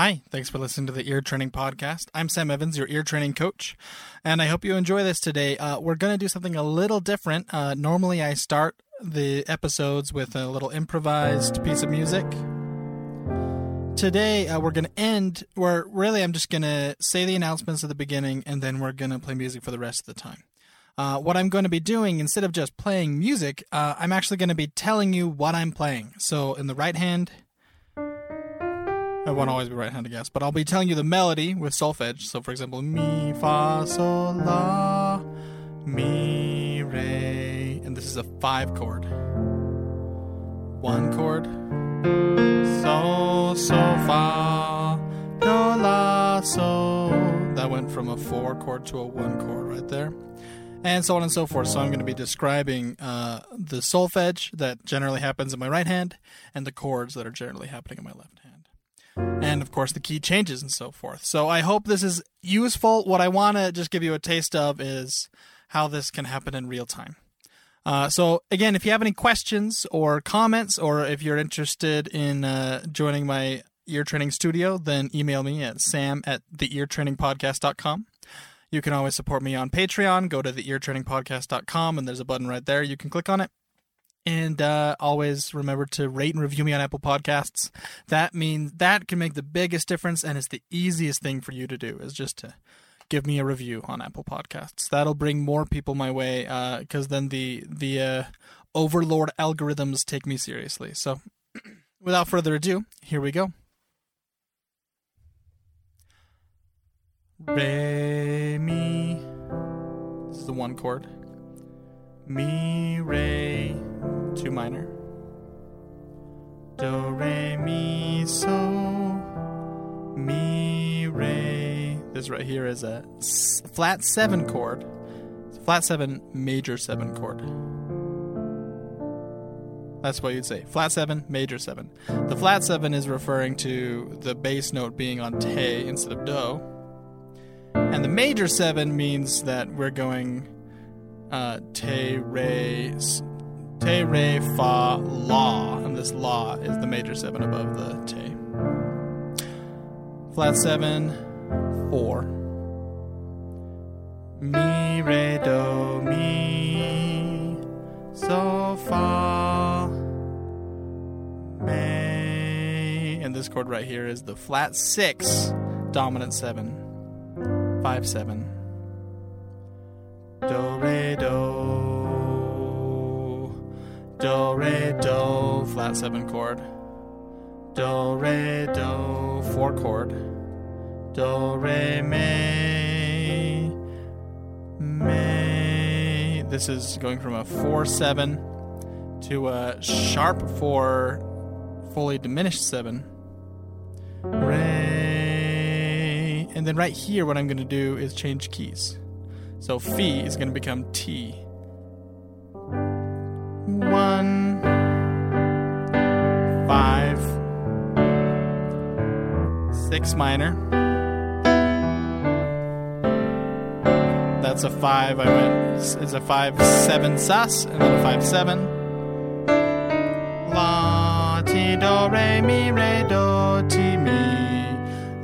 Hi, thanks for listening to the Ear Training Podcast. I'm Sam Evans, your ear training coach, and I hope you enjoy this today. Uh, we're going to do something a little different. Uh, normally, I start the episodes with a little improvised piece of music. Today, uh, we're going to end where really I'm just going to say the announcements at the beginning, and then we're going to play music for the rest of the time. Uh, what I'm going to be doing, instead of just playing music, uh, I'm actually going to be telling you what I'm playing. So, in the right hand, I won't always be right handed, guess, but I'll be telling you the melody with solfege. So, for example, mi, fa, sol, la, mi, re. And this is a five chord. One chord. So, so, fa, do, la, so. That went from a four chord to a one chord right there. And so on and so forth. So I'm going to be describing uh, the solfege that generally happens in my right hand and the chords that are generally happening in my left and of course the key changes and so forth. So I hope this is useful. What I want to just give you a taste of is how this can happen in real time. Uh, so again, if you have any questions or comments, or if you're interested in uh, joining my ear training studio, then email me at sam at theeartrainingpodcast.com. You can always support me on Patreon. Go to theeartrainingpodcast.com and there's a button right there. You can click on it and uh, always remember to rate and review me on Apple Podcasts. That means that can make the biggest difference, and it's the easiest thing for you to do is just to give me a review on Apple Podcasts. That'll bring more people my way because uh, then the the uh, overlord algorithms take me seriously. So, without further ado, here we go. Re mi. This is the one chord. Mi re two minor. Do, re, mi, so, mi, re. This right here is a flat seven chord. flat seven, major seven chord. That's what you'd say. Flat seven, major seven. The flat seven is referring to the bass note being on te instead of do. And the major seven means that we're going uh, te, re, Te, re, fa, la. And this la is the major seven above the te. Flat seven, four. Mi, re, do, mi, so, fa, me. And this chord right here is the flat six, dominant seven, five, seven. Do, re, do. Do, re, do, flat seven chord. Do, re, do, four chord. Do, re, me, me. This is going from a four seven to a sharp four, fully diminished seven. Re. And then right here, what I'm going to do is change keys. So Fi is going to become T six minor. That's a five. I went. It's a five seven sus, and then a five seven. La ti do re mi re do ti mi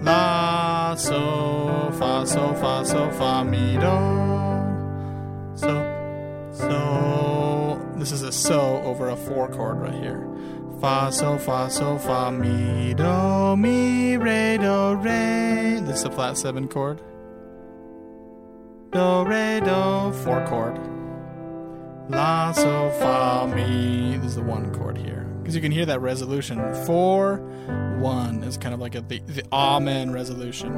la so fa so fa so fa mi do so so this is a so over a four chord right here. Fa, so, fa, so, fa, mi, do, mi, re, do, re. This is a flat seven chord. Do, re, do, four chord. La, so, fa, mi. This is the one chord here. Because you can hear that resolution. Four, one is kind of like a, the, the amen resolution.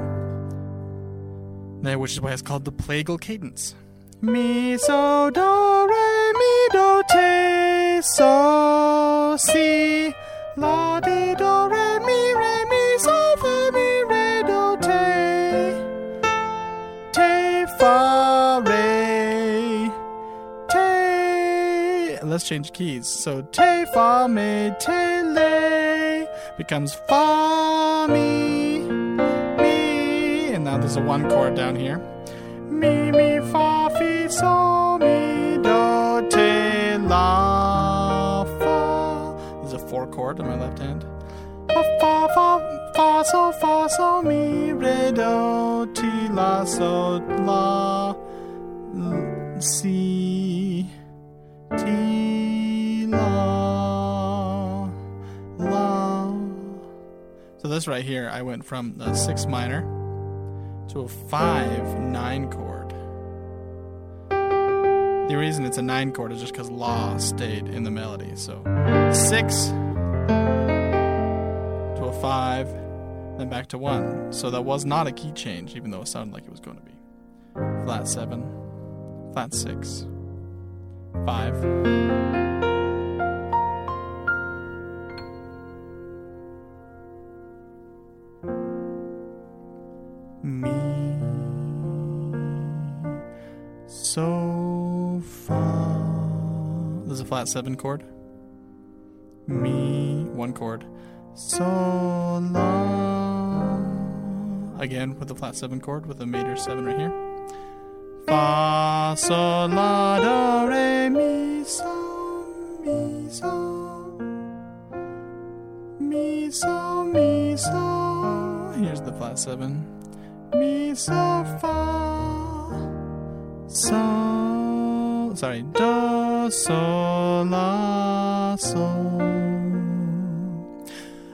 Which is why it's called the plagal cadence. Mi, so, do, re, mi, do te so si la di do re mi re mi so fa mi re do te. Te fa re. Te. Let's change keys. So te fa me te le becomes fa mi mi. And now there's a one chord down here chord in my left hand. Fa fa fa sol fa sol mi re do ti la sol la si ti la la. So this right here, I went from the six minor to a five nine chord. The reason it's a nine chord is just because la stayed in the melody. So six a five, then back to one. So that was not a key change, even though it sounded like it was going to be. Flat seven, flat six, five. Me so far. There's a flat seven chord. Me one chord. So la. Again with the flat seven chord with a major seven right here. Fa, sol, la, do, re, mi, so, mi, so. Mi, so, mi, so. Here's the flat seven. Mi, so, fa. So, sorry, do, sol, la, sol.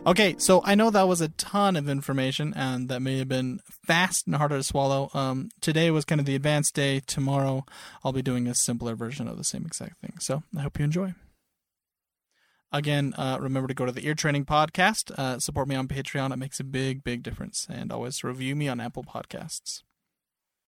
Okay, so I know that was a ton of information and that may have been fast and harder to swallow. Um, today was kind of the advanced day. Tomorrow I'll be doing a simpler version of the same exact thing. So I hope you enjoy. Again, uh, remember to go to the Ear Training Podcast. Uh, support me on Patreon. It makes a big, big difference. And always review me on Apple Podcasts.